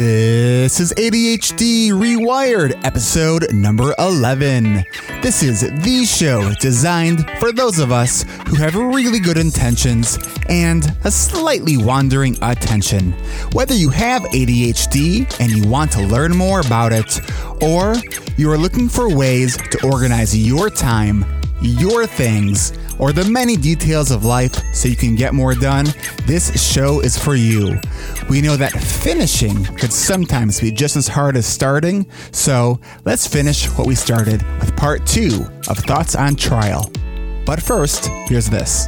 This is ADHD Rewired, episode number 11. This is the show designed for those of us who have really good intentions and a slightly wandering attention. Whether you have ADHD and you want to learn more about it, or you are looking for ways to organize your time, your things, or the many details of life so you can get more done, this show is for you. We know that finishing could sometimes be just as hard as starting, so let's finish what we started with part two of Thoughts on Trial. But first, here's this.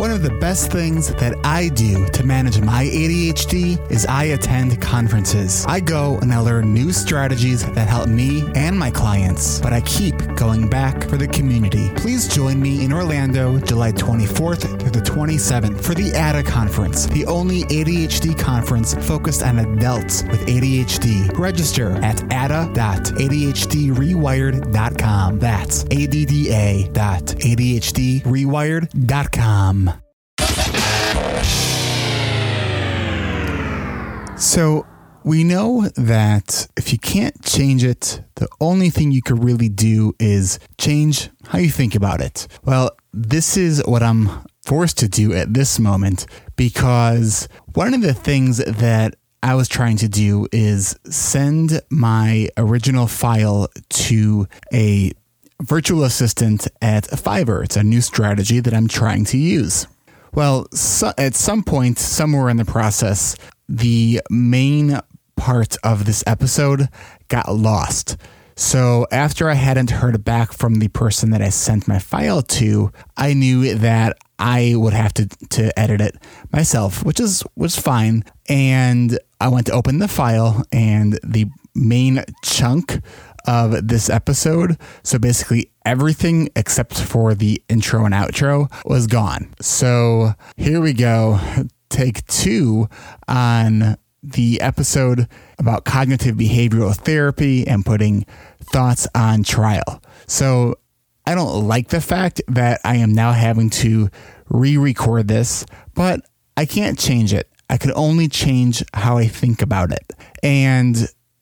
One of the best things that I do to manage my ADHD is I attend conferences. I go and I learn new strategies that help me and my clients, but I keep going back for the community. Please join me in Orlando, July 24th through the 27th for the ADDA conference, the only ADHD conference focused on adults with ADHD. Register at adda.adhdrewired.com. That's adda.adhdrewired.com. So, we know that if you can't change it, the only thing you could really do is change how you think about it. Well, this is what I'm forced to do at this moment because one of the things that I was trying to do is send my original file to a virtual assistant at Fiverr. It's a new strategy that I'm trying to use. Well, so at some point, somewhere in the process, the main part of this episode got lost. So after I hadn't heard back from the person that I sent my file to, I knew that I would have to, to edit it myself, which is was fine. And I went to open the file and the main chunk of this episode. So basically, everything except for the intro and outro was gone. So here we go. Take two on the episode about cognitive behavioral therapy and putting thoughts on trial. So I don't like the fact that I am now having to re record this, but I can't change it. I can only change how I think about it. And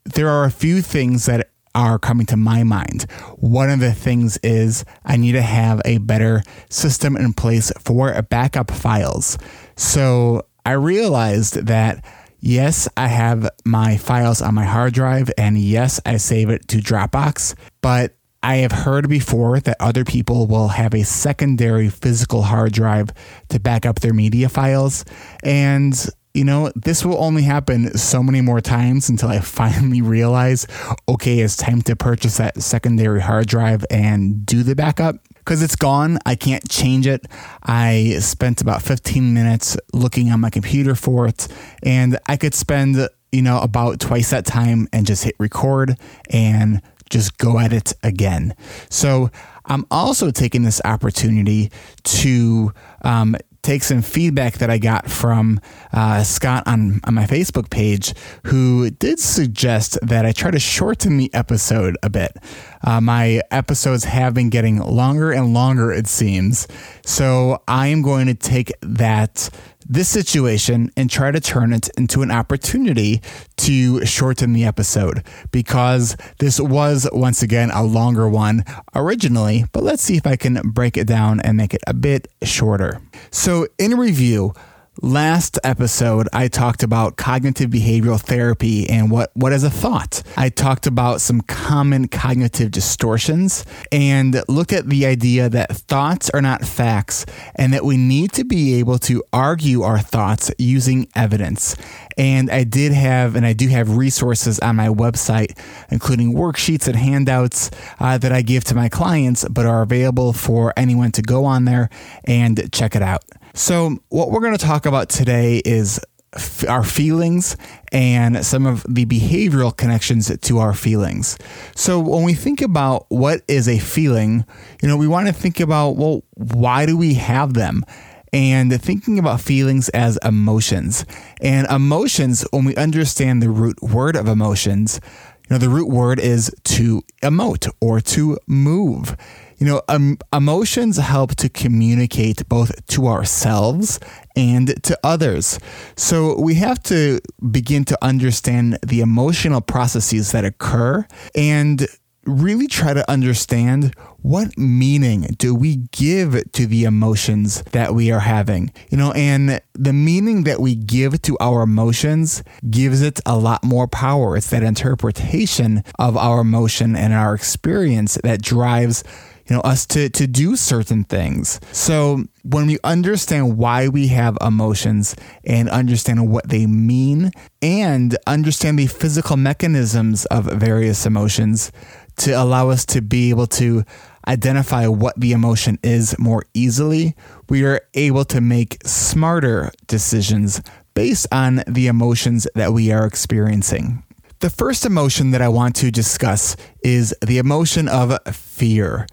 there are a few things that are coming to my mind. One of the things is I need to have a better system in place for backup files. So I realized that yes, I have my files on my hard drive, and yes, I save it to Dropbox, but I have heard before that other people will have a secondary physical hard drive to back up their media files. And you know, this will only happen so many more times until I finally realize, okay, it's time to purchase that secondary hard drive and do the backup. Because it's gone, I can't change it. I spent about 15 minutes looking on my computer for it, and I could spend, you know, about twice that time and just hit record and just go at it again. So I'm also taking this opportunity to um, take some feedback that I got from uh, Scott on, on my Facebook page, who did suggest that I try to shorten the episode a bit. Uh, my episodes have been getting longer and longer, it seems. So I am going to take that this situation and try to turn it into an opportunity to shorten the episode because this was once again a longer one originally, but let's see if I can break it down and make it a bit shorter. So, in review, Last episode, I talked about cognitive behavioral therapy and what, what is a thought. I talked about some common cognitive distortions and looked at the idea that thoughts are not facts and that we need to be able to argue our thoughts using evidence. And I did have, and I do have resources on my website, including worksheets and handouts uh, that I give to my clients, but are available for anyone to go on there and check it out. So, what we're going to talk about today is f- our feelings and some of the behavioral connections to our feelings. So, when we think about what is a feeling, you know, we want to think about, well, why do we have them? and thinking about feelings as emotions. And emotions, when we understand the root word of emotions, you know, the root word is to emote or to move. You know, um, emotions help to communicate both to ourselves and to others. So we have to begin to understand the emotional processes that occur and really try to understand what meaning do we give to the emotions that we are having you know and the meaning that we give to our emotions gives it a lot more power it's that interpretation of our emotion and our experience that drives you know us to to do certain things so when we understand why we have emotions and understand what they mean and understand the physical mechanisms of various emotions to allow us to be able to identify what the emotion is more easily we are able to make smarter decisions based on the emotions that we are experiencing the first emotion that I want to discuss is the emotion of fear.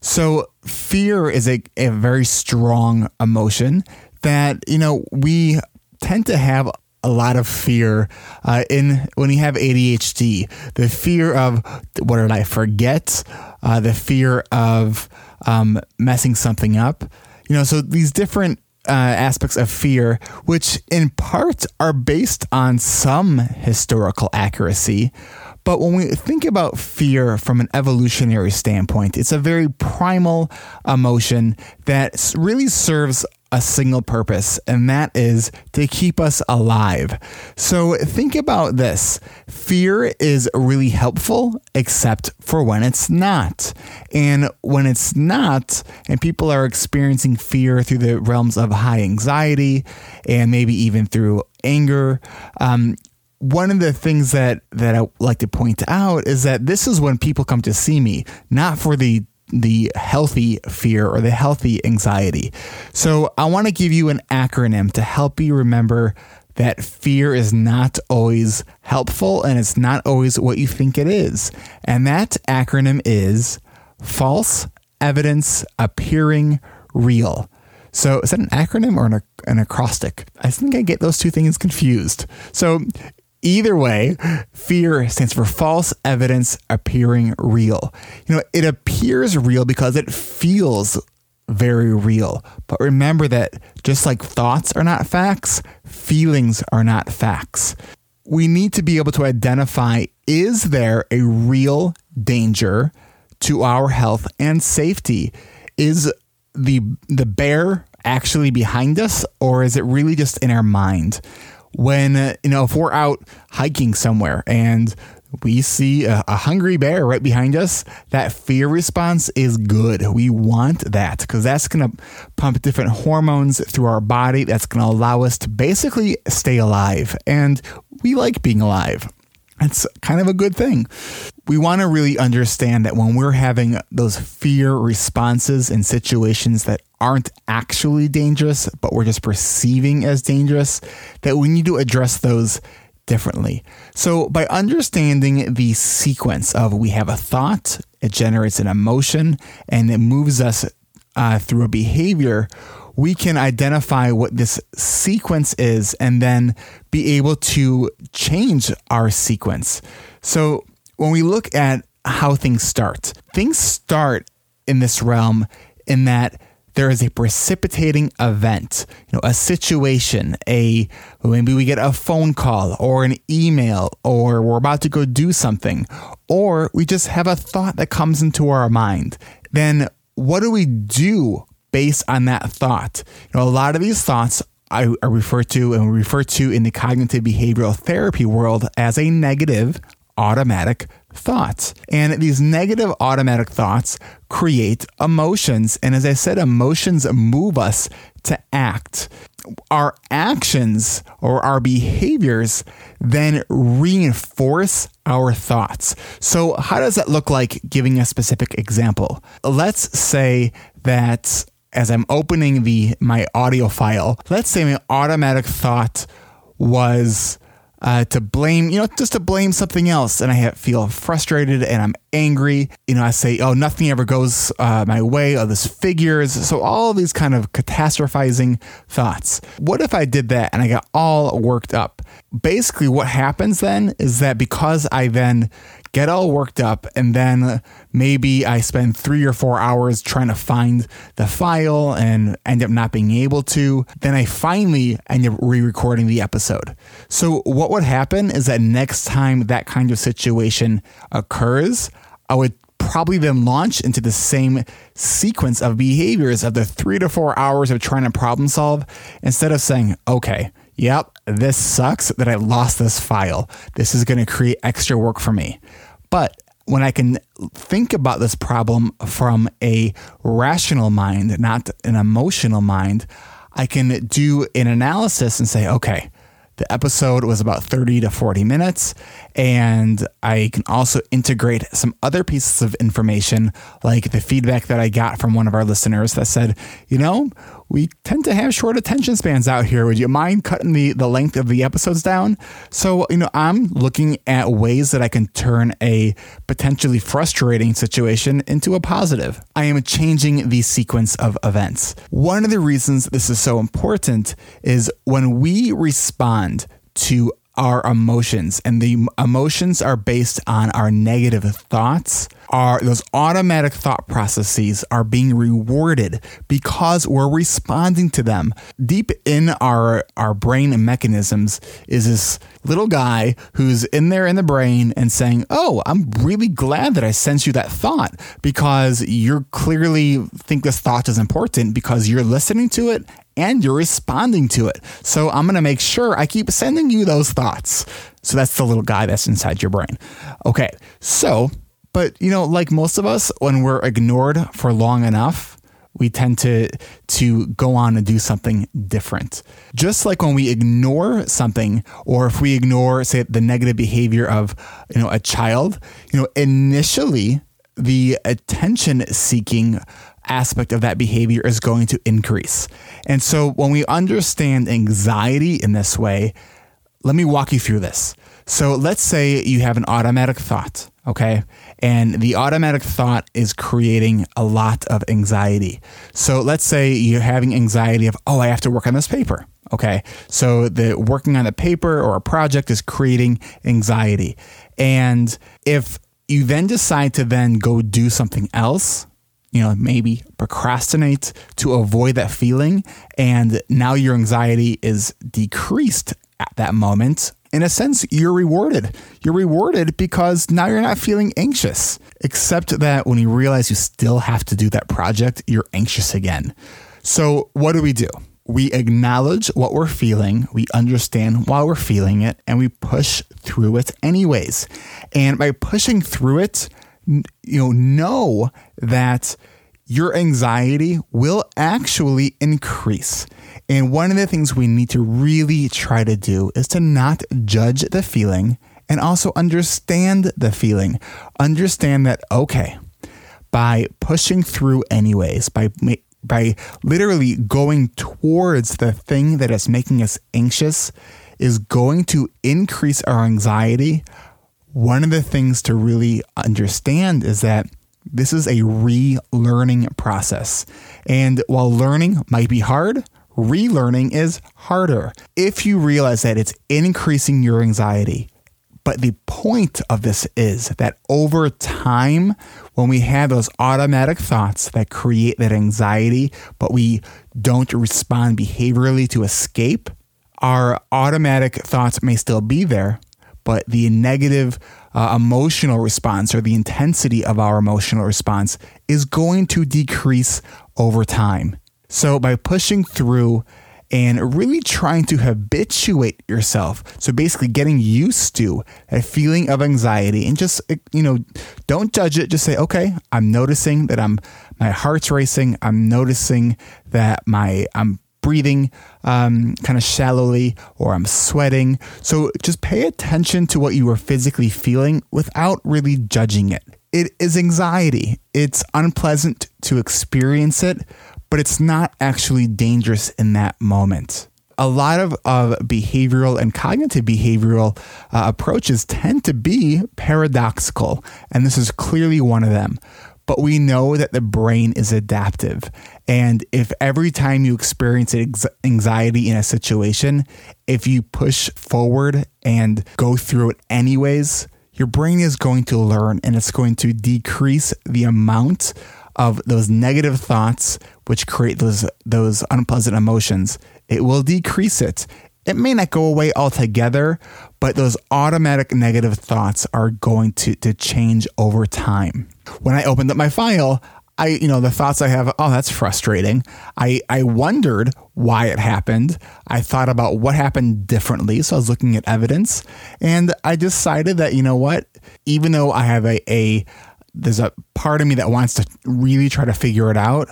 So, fear is a, a very strong emotion that, you know, we tend to have a lot of fear uh, in when you have ADHD. The fear of what did I forget? Uh, the fear of um, messing something up. You know, so these different uh, aspects of fear, which in part are based on some historical accuracy, but when we think about fear from an evolutionary standpoint, it's a very primal emotion that really serves a single purpose, and that is to keep us alive. So think about this fear is really helpful, except for when it's not. And when it's not, and people are experiencing fear through the realms of high anxiety and maybe even through anger, um, one of the things that that I like to point out is that this is when people come to see me, not for the the healthy fear or the healthy anxiety. So I want to give you an acronym to help you remember that fear is not always helpful and it's not always what you think it is. And that acronym is false evidence appearing real. So is that an acronym or an, an acrostic? I think I get those two things confused. So Either way, fear stands for false evidence appearing real. You know, it appears real because it feels very real. But remember that just like thoughts are not facts, feelings are not facts. We need to be able to identify is there a real danger to our health and safety? Is the the bear actually behind us or is it really just in our mind? When uh, you know if we're out hiking somewhere and we see a, a, hungry bear right behind us, that fear response is good. We want that because that's going to pump different hormones through our body. That's going to allow us to basically stay alive. And we like being alive. It's kind of a good thing. We want to really understand that when we're having those fear responses in situations that aren't actually dangerous, but we're just perceiving as dangerous, that we need to address those differently. So, by understanding the sequence of we have a thought, it generates an emotion, and it moves us uh, through a behavior, we can identify what this sequence is and then be able to change our sequence. So, when we look at how things start, things start in this realm in that there is a precipitating event, you know, a situation, a maybe we get a phone call or an email or we're about to go do something or we just have a thought that comes into our mind. Then what do we do based on that thought? You know, a lot of these thoughts I, I refer to and refer to in the cognitive behavioral therapy world as a negative automatic thoughts. And these negative automatic thoughts create emotions. And as I said, emotions move us to act. Our actions or our behaviors then reinforce our thoughts. So, how does that look like? Giving a specific example. Let's say that as I'm opening the my audio file, let's say my automatic thought was uh, to blame, you know, just to blame something else. And I have, feel frustrated and I'm angry. You know, I say, oh, nothing ever goes uh, my way. Oh, this figures. So all these kind of catastrophizing thoughts. What if I did that and I got all worked up? Basically, what happens then is that because I then get all worked up, and then maybe I spend three or four hours trying to find the file and end up not being able to. Then I finally end up re recording the episode. So, what would happen is that next time that kind of situation occurs, I would probably then launch into the same sequence of behaviors of the three to four hours of trying to problem solve instead of saying, okay, yep, this sucks that I lost this file. This is going to create extra work for me. But when I can think about this problem from a rational mind, not an emotional mind, I can do an analysis and say, okay, the episode was about 30 to 40 minutes, and I can also integrate some other pieces of information, like the feedback that I got from one of our listeners that said, you know, we tend to have short attention spans out here. Would you mind cutting the, the length of the episodes down? So, you know, I'm looking at ways that I can turn a potentially frustrating situation into a positive. I am changing the sequence of events. One of the reasons this is so important is when we respond to our emotions. And the emotions are based on our negative thoughts. Are those automatic thought processes are being rewarded because we're responding to them. Deep in our our brain mechanisms is this little guy who's in there in the brain and saying oh i'm really glad that i sent you that thought because you're clearly think this thought is important because you're listening to it and you're responding to it. So I'm going to make sure I keep sending you those thoughts. So that's the little guy that's inside your brain. Okay. So, but you know, like most of us, when we're ignored for long enough, we tend to to go on and do something different. Just like when we ignore something or if we ignore say the negative behavior of, you know, a child, you know, initially the attention seeking aspect of that behavior is going to increase. And so when we understand anxiety in this way, let me walk you through this. So let's say you have an automatic thought, okay? And the automatic thought is creating a lot of anxiety. So let's say you're having anxiety of, oh, I have to work on this paper. Okay. So the working on a paper or a project is creating anxiety. And if you then decide to then go do something else, you know, maybe procrastinate to avoid that feeling. And now your anxiety is decreased at that moment. In a sense, you're rewarded. You're rewarded because now you're not feeling anxious, except that when you realize you still have to do that project, you're anxious again. So, what do we do? We acknowledge what we're feeling, we understand why we're feeling it, and we push through it anyways. And by pushing through it, you know, know that your anxiety will actually increase. And one of the things we need to really try to do is to not judge the feeling and also understand the feeling. Understand that, okay, by pushing through anyways, by by literally going towards the thing that is making us anxious is going to increase our anxiety one of the things to really understand is that this is a relearning process. And while learning might be hard, relearning is harder. If you realize that it's increasing your anxiety, but the point of this is that over time, when we have those automatic thoughts that create that anxiety, but we don't respond behaviorally to escape, our automatic thoughts may still be there, but the negative uh, emotional response or the intensity of our emotional response is going to decrease over time. So, by pushing through and really trying to habituate yourself. So basically getting used to a feeling of anxiety and just you know, don't judge it, just say, "Okay, I'm noticing that I'm my heart's racing. I'm noticing that my I'm breathing um, kind of shallowly or I'm sweating. So just pay attention to what you are physically feeling without really judging it. It is anxiety. It's unpleasant to experience it, but it's not actually dangerous in that moment. A lot of, of behavioral and cognitive behavioral uh, approaches tend to be paradoxical, and this is clearly one of them but we know that the brain is adaptive. And if every time you experience anxiety in a situation, if you push forward and go through it anyways, your brain is going to learn and it's going to decrease the amount of those negative thoughts which create those those unpleasant emotions. It will decrease it. It may not go away altogether, but those automatic negative thoughts are going to, to change over time. When I opened up my file, I, you know, the thoughts I have, oh, that's frustrating. I, I wondered why it happened. I thought about what happened differently. So I was looking at evidence and I decided that, you know what, even though I have a, a there's a part of me that wants to really try to figure it out.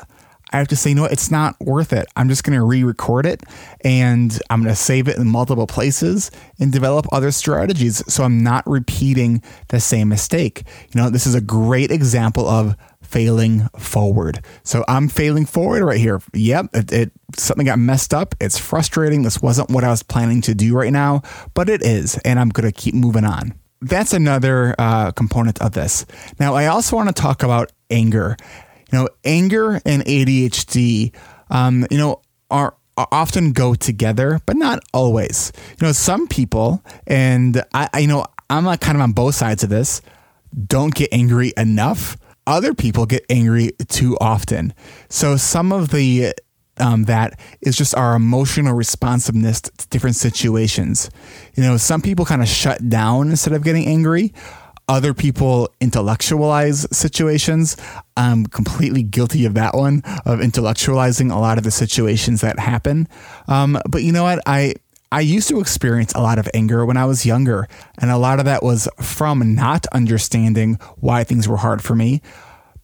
I have to say, you know it's not worth it. I'm just going to re record it and I'm going to save it in multiple places and develop other strategies so I'm not repeating the same mistake. You know, this is a great example of failing forward. So I'm failing forward right here. Yep, it, it, something got messed up. It's frustrating. This wasn't what I was planning to do right now, but it is, and I'm going to keep moving on. That's another uh, component of this. Now, I also want to talk about anger. You know, anger and ADHD, um, you know, are often go together, but not always. You know, some people, and I, I you know, I'm kind of on both sides of this, don't get angry enough other people get angry too often. So some of the um, that is just our emotional responsiveness to different situations. You know, some people kind of shut down instead of getting angry. Other people intellectualize situations. I'm completely guilty of that one, of intellectualizing a lot of the situations that happen. Um, but you know what? I I used to experience a lot of anger when I was younger, and a lot of that was from not understanding why things were hard for me.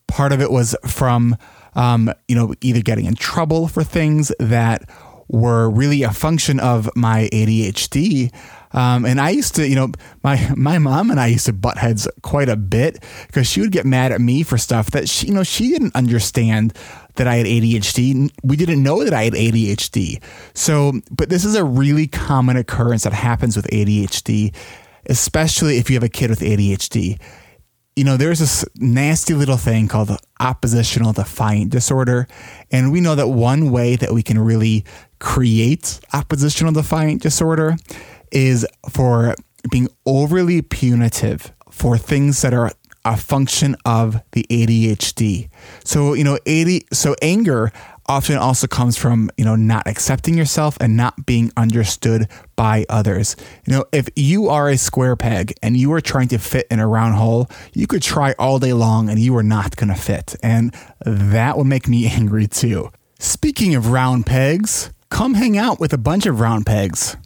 Part of it was from, um, you know, either getting in trouble for things that were really a function of my ADHD. Um, and I used to, you know, my my mom and I used to butt heads quite a bit because she would get mad at me for stuff that she, you know, she didn't understand that I had ADHD. We didn't know that I had ADHD. So, but this is a really common occurrence that happens with ADHD, especially if you have a kid with ADHD. You know, there's this nasty little thing called oppositional defiant disorder. And we know that one way that we can really create oppositional defiant disorder is for being overly punitive for things that are a function of the ADHD. So, you know, 80 so anger often also comes from, you know, not accepting yourself and not being understood by others. You know, if you are a square peg and you are trying to fit in a round hole, you could try all day long and you are not going to fit. And that would make me angry too. Speaking of round pegs, come hang out with a bunch of round pegs.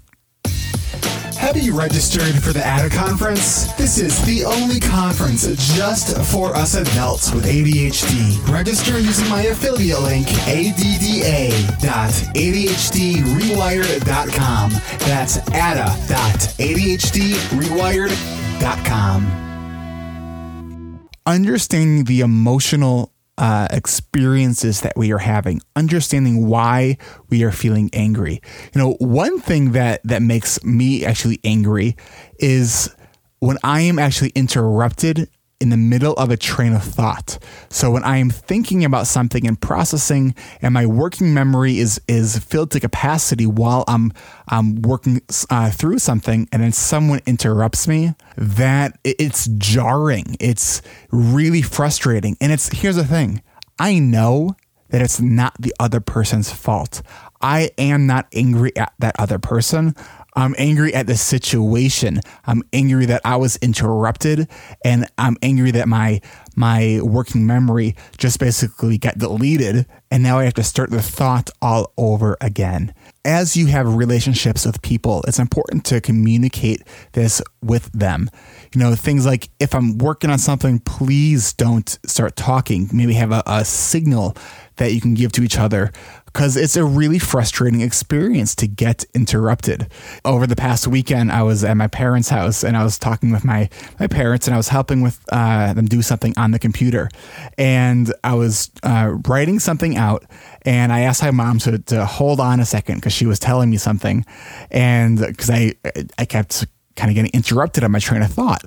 Have you registered for the ADDA conference? This is the only conference just for us adults with ADHD. Register using my affiliate link, adda.adhdrewired.com. That's adda.adhdrewired.com. Understanding the emotional uh, experiences that we are having, understanding why we are feeling angry. You know, one thing that that makes me actually angry is when I am actually interrupted in the middle of a train of thought. So when I am thinking about something and processing, and my working memory is is filled to capacity while I'm I'm working uh, through something, and then someone interrupts me, that it's jarring. It's really frustrating. And it's here's the thing: I know that it's not the other person's fault. I am not angry at that other person. I'm angry at the situation. I'm angry that I was interrupted and I'm angry that my my working memory just basically got deleted and now I have to start the thought all over again. As you have relationships with people, it's important to communicate this with them. You know, things like if I'm working on something, please don't start talking. Maybe have a, a signal that you can give to each other because it's a really frustrating experience to get interrupted. Over the past weekend, I was at my parents' house and I was talking with my, my parents and I was helping with uh, them do something on the computer. And I was uh, writing something out and I asked my mom to, to hold on a second because she was telling me something. And because I, I kept kind of getting interrupted on my train of thought.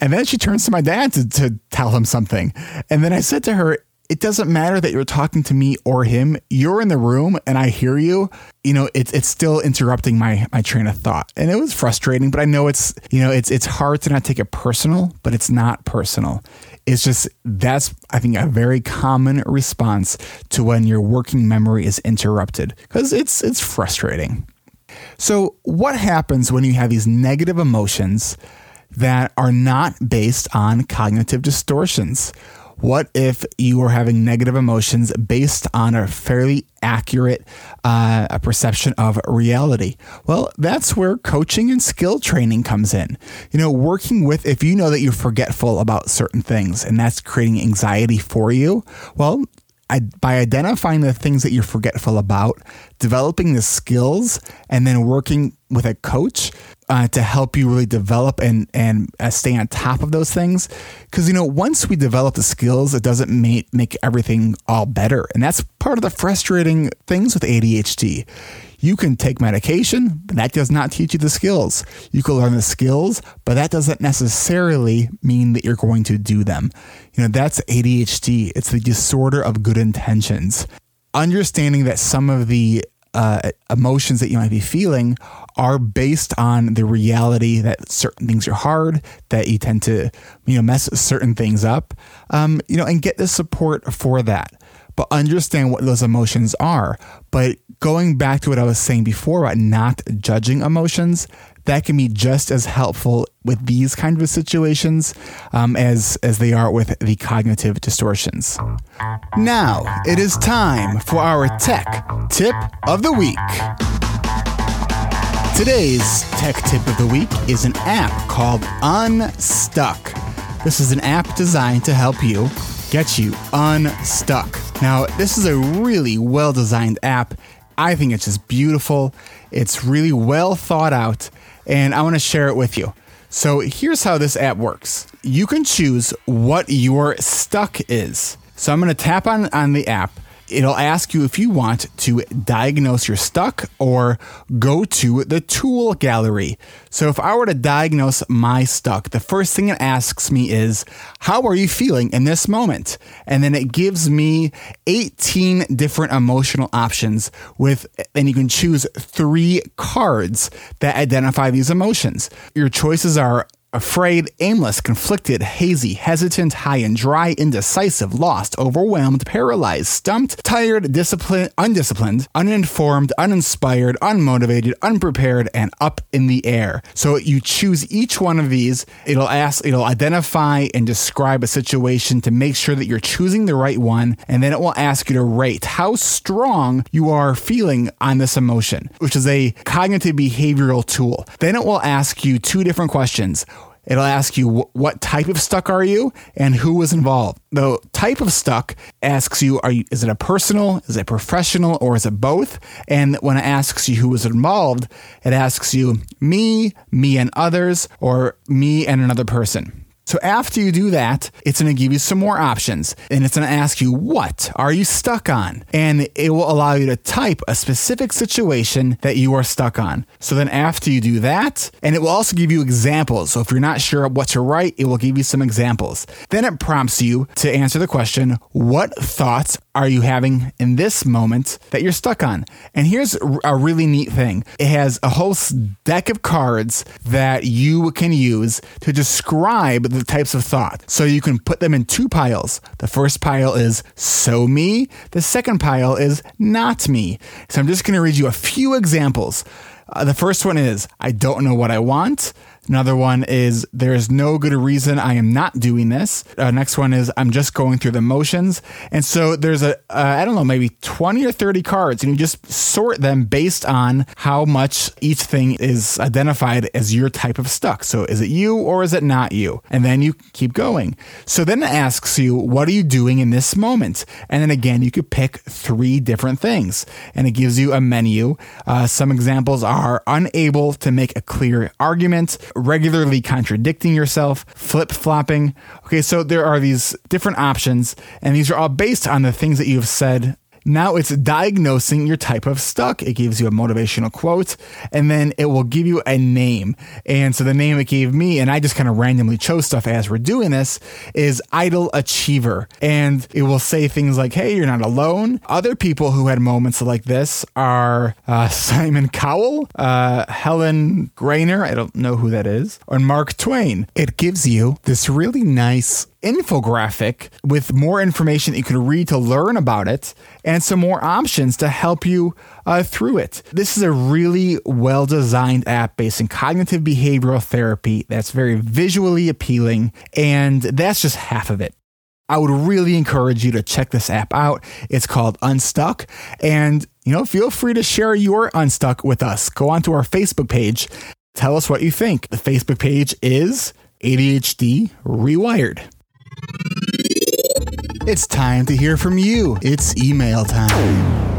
And then she turns to my dad to, to tell him something. And then I said to her, it doesn't matter that you're talking to me or him. You're in the room and I hear you. You know, it's it's still interrupting my my train of thought. And it was frustrating, but I know it's you know, it's it's hard to not take it personal, but it's not personal. It's just that's I think a very common response to when your working memory is interrupted because it's it's frustrating. So, what happens when you have these negative emotions that are not based on cognitive distortions? What if you are having negative emotions based on a fairly accurate uh, a perception of reality? Well, that's where coaching and skill training comes in. You know, working with, if you know that you're forgetful about certain things and that's creating anxiety for you, well, I, by identifying the things that you're forgetful about, developing the skills, and then working with a coach uh, to help you really develop and and uh, stay on top of those things. Because you know, once we develop the skills, it doesn't make make everything all better, and that's part of the frustrating things with ADHD. You can take medication, but that does not teach you the skills. You can learn the skills, but that doesn't necessarily mean that you're going to do them. You know, that's ADHD. It's the disorder of good intentions. Understanding that some of the uh, emotions that you might be feeling are based on the reality that certain things are hard, that you tend to, you know, mess certain things up, um, you know, and get the support for that but understand what those emotions are. But going back to what I was saying before about not judging emotions, that can be just as helpful with these kind of situations um, as as they are with the cognitive distortions. Now it is time for our tech tip of the week. Today's tech tip of the week is an app called Unstuck. This is an app designed to help you get you unstuck. Now, this is a really well designed app. I think it's just beautiful. It's really well thought out, and I want to share it with you. So, here's how this app works you can choose what your stuck is. So, I'm going to tap on, on the app it'll ask you if you want to diagnose your stuck or go to the tool gallery. So if I were to diagnose my stuck, the first thing it asks me is, How are you feeling in this moment? And then it gives me 18 different emotional options with, and you can choose three cards that identify these emotions. Your choices are afraid, aimless, conflicted, hazy, hesitant, high and dry, indecisive, lost, overwhelmed, paralyzed, stumped, tired, disciplined, undisciplined, uninformed, uninspired, unmotivated, unprepared, and up in the air. So you choose each one of these. It'll ask, it'll identify and describe a situation to make sure that you're choosing the right one. And then it will ask you to rate how strong you are feeling on this emotion, which is a cognitive behavioral tool. Then it will ask you two different questions. It'll ask you what type of stuck are you and who was involved. The type of stuck asks you, are you, is it a personal, is it professional, or is it both? And when it asks you who was involved, it asks you me, me and others, or me and another person. So after you do that, it's going to give you some more options and it's going to ask you, what are you stuck on? And it will allow you to type a specific situation that you are stuck on. So then after you do that, and it will also give you examples. So if you're not sure what to write, it will give you some examples. Then it prompts you to answer the question, what thoughts are you having in this moment that you're stuck on? And here's a really neat thing. It has a whole deck of cards that you can use to describe the types of thought. So you can put them in two piles. The first pile is so me, the second pile is not me. So I'm just going to read you a few examples. Uh, the first one is I don't know what I want. Another one is there's no good reason I am not doing this. Uh, next one is I'm just going through the motions. And so there's a uh, I don't know maybe 20 or 30 cards and you just sort them based on how much each thing is identified as your type of stuck. So is it you or is it not you? And then you keep going. So then it asks you what are you doing in this moment? And then again you could pick three different things and it gives you a menu. Uh, some examples are unable to make a clear argument regularly contradicting yourself, flip flopping. Okay, so there are these different options, and these are all based on the things that you have said Now it's diagnosing your type of stuck. It gives you a motivational quote and then it will give you a name. And so the name it gave me, and I just kind of randomly chose stuff as we're doing this, is Idle Achiever. And it will say things like, hey, you're not alone. Other people who had moments like this are uh, Simon Cowell, uh, Helen Greiner, I don't know who that is, or Mark Twain. It gives you this really nice infographic with more information that you can read to learn about it and some more options to help you uh, through it. This is a really well designed app based in cognitive behavioral therapy that's very visually appealing, and that's just half of it. I would really encourage you to check this app out. It's called Unstuck. And, you know, feel free to share your Unstuck with us. Go onto our Facebook page. Tell us what you think. The Facebook page is ADHD Rewired. It's time to hear from you. It's email time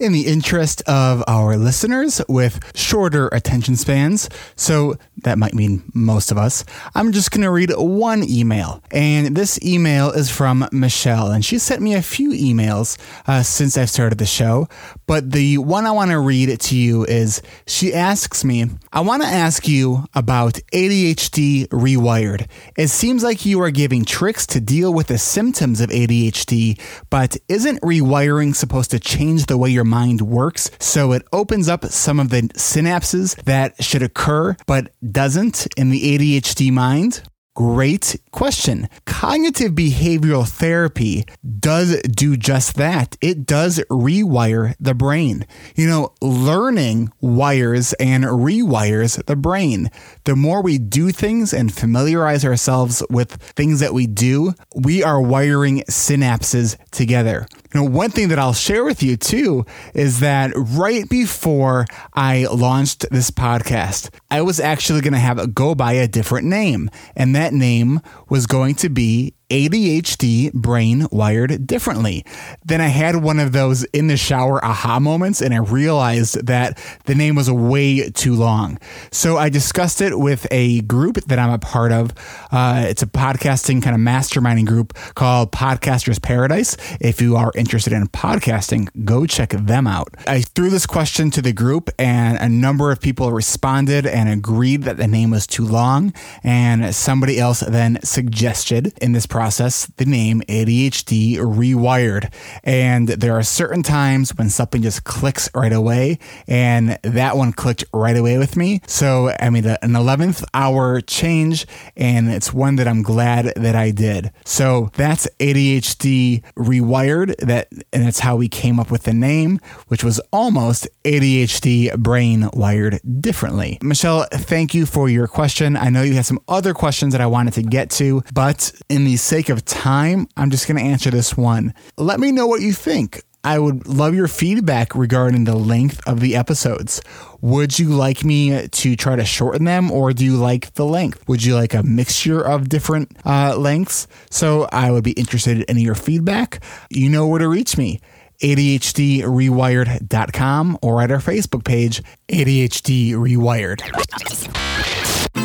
in the interest of our listeners with shorter attention spans, so that might mean most of us, I'm just going to read one email. And this email is from Michelle, and she sent me a few emails uh, since I've started the show. But the one I want to read to you is she asks me, I want to ask you about ADHD Rewired. It seems like you are giving tricks to deal with the symptoms of ADHD, but isn't rewiring supposed to change the way your mind works. So it opens up some of the synapses that should occur but doesn't in the ADHD mind. Great question. Cognitive behavioral therapy does do just that. It does rewire the brain. You know, learning wires and rewires the brain. The more we do things and familiarize ourselves with things that we do, we are wiring synapses together. You know, one thing that I'll share with you too is that right before I launched this podcast, I was actually going to have it go by a different name. And that name was going to be ADHD brain wired differently. Then I had one of those in the shower aha moments and I realized that the name was way too long. So I discussed it with a group that I'm a part of. Uh, it's a podcasting kind of masterminding group called Podcasters Paradise. If you are interested in podcasting, go check them out. I threw this question to the group and a number of people responded and agreed that the name was too long. And somebody else then suggested in this process process the name ADHD Rewired. And there are certain times when something just clicks right away, and that one clicked right away with me. So, I mean, an 11th hour change, and it's one that I'm glad that I did. So, that's ADHD Rewired, that, and that's how we came up with the name, which was almost ADHD Brain Wired Differently. Michelle, thank you for your question. I know you had some other questions that I wanted to get to, but in the sake of time, I'm just going to answer this one. Let me know what you think. I would love your feedback regarding the length of the episodes. Would you like me to try to shorten them or do you like the length? Would you like a mixture of different uh, lengths? So I would be interested in your feedback. You know where to reach me. ADHDrewired.com or at our Facebook page, ADHD Rewired.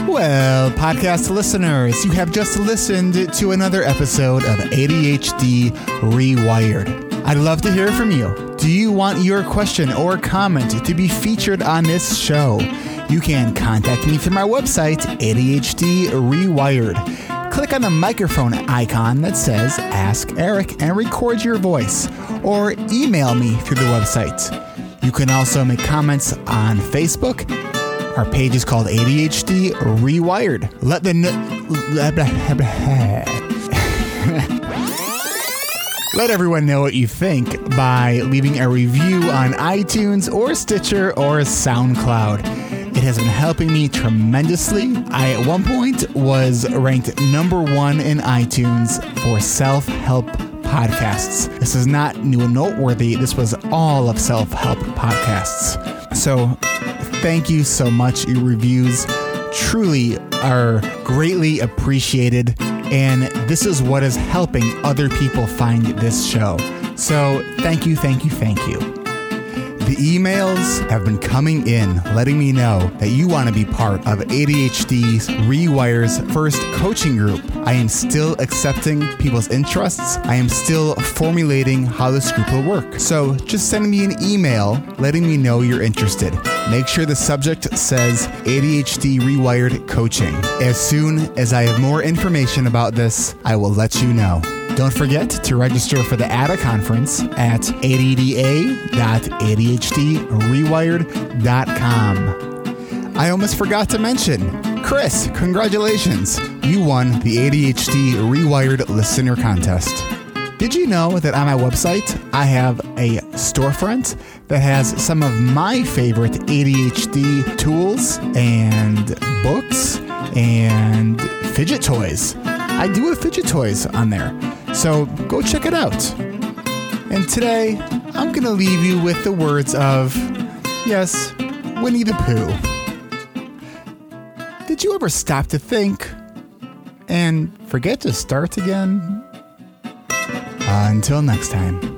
Well, podcast listeners, you have just listened to another episode of ADHD Rewired. I'd love to hear from you. Do you want your question or comment to be featured on this show? You can contact me through my website, ADHD Rewired. Click on the microphone icon that says Ask Eric and record your voice, or email me through the website. You can also make comments on Facebook our page is called ADHD Rewired. Let the Let everyone know what you think by leaving a review on iTunes or Stitcher or SoundCloud. It has been helping me tremendously. I, at one point, was ranked number one in iTunes for self help podcasts. This is not new and noteworthy. This was all of self help podcasts. So thank you so much. Your reviews truly are greatly appreciated, and this is what is helping other people find this show. So, thank you, thank you, thank you. The emails have been coming in letting me know that you want to be part of ADHD's Rewire's first coaching group. I am still accepting people's interests. I am still formulating how this group will work. So just send me an email letting me know you're interested. Make sure the subject says ADHD Rewired Coaching. As soon as I have more information about this, I will let you know. Don't forget to register for the ADDA conference at adda.adhdrewired.com. I almost forgot to mention, Chris, congratulations. You won the ADHD Rewired Listener Contest. Did you know that on my website I have a storefront that has some of my favorite ADHD tools and books and fidget toys? I do have fidget toys on there. So go check it out. And today, I'm going to leave you with the words of, yes, Winnie the Pooh. Did you ever stop to think and forget to start again? until next time.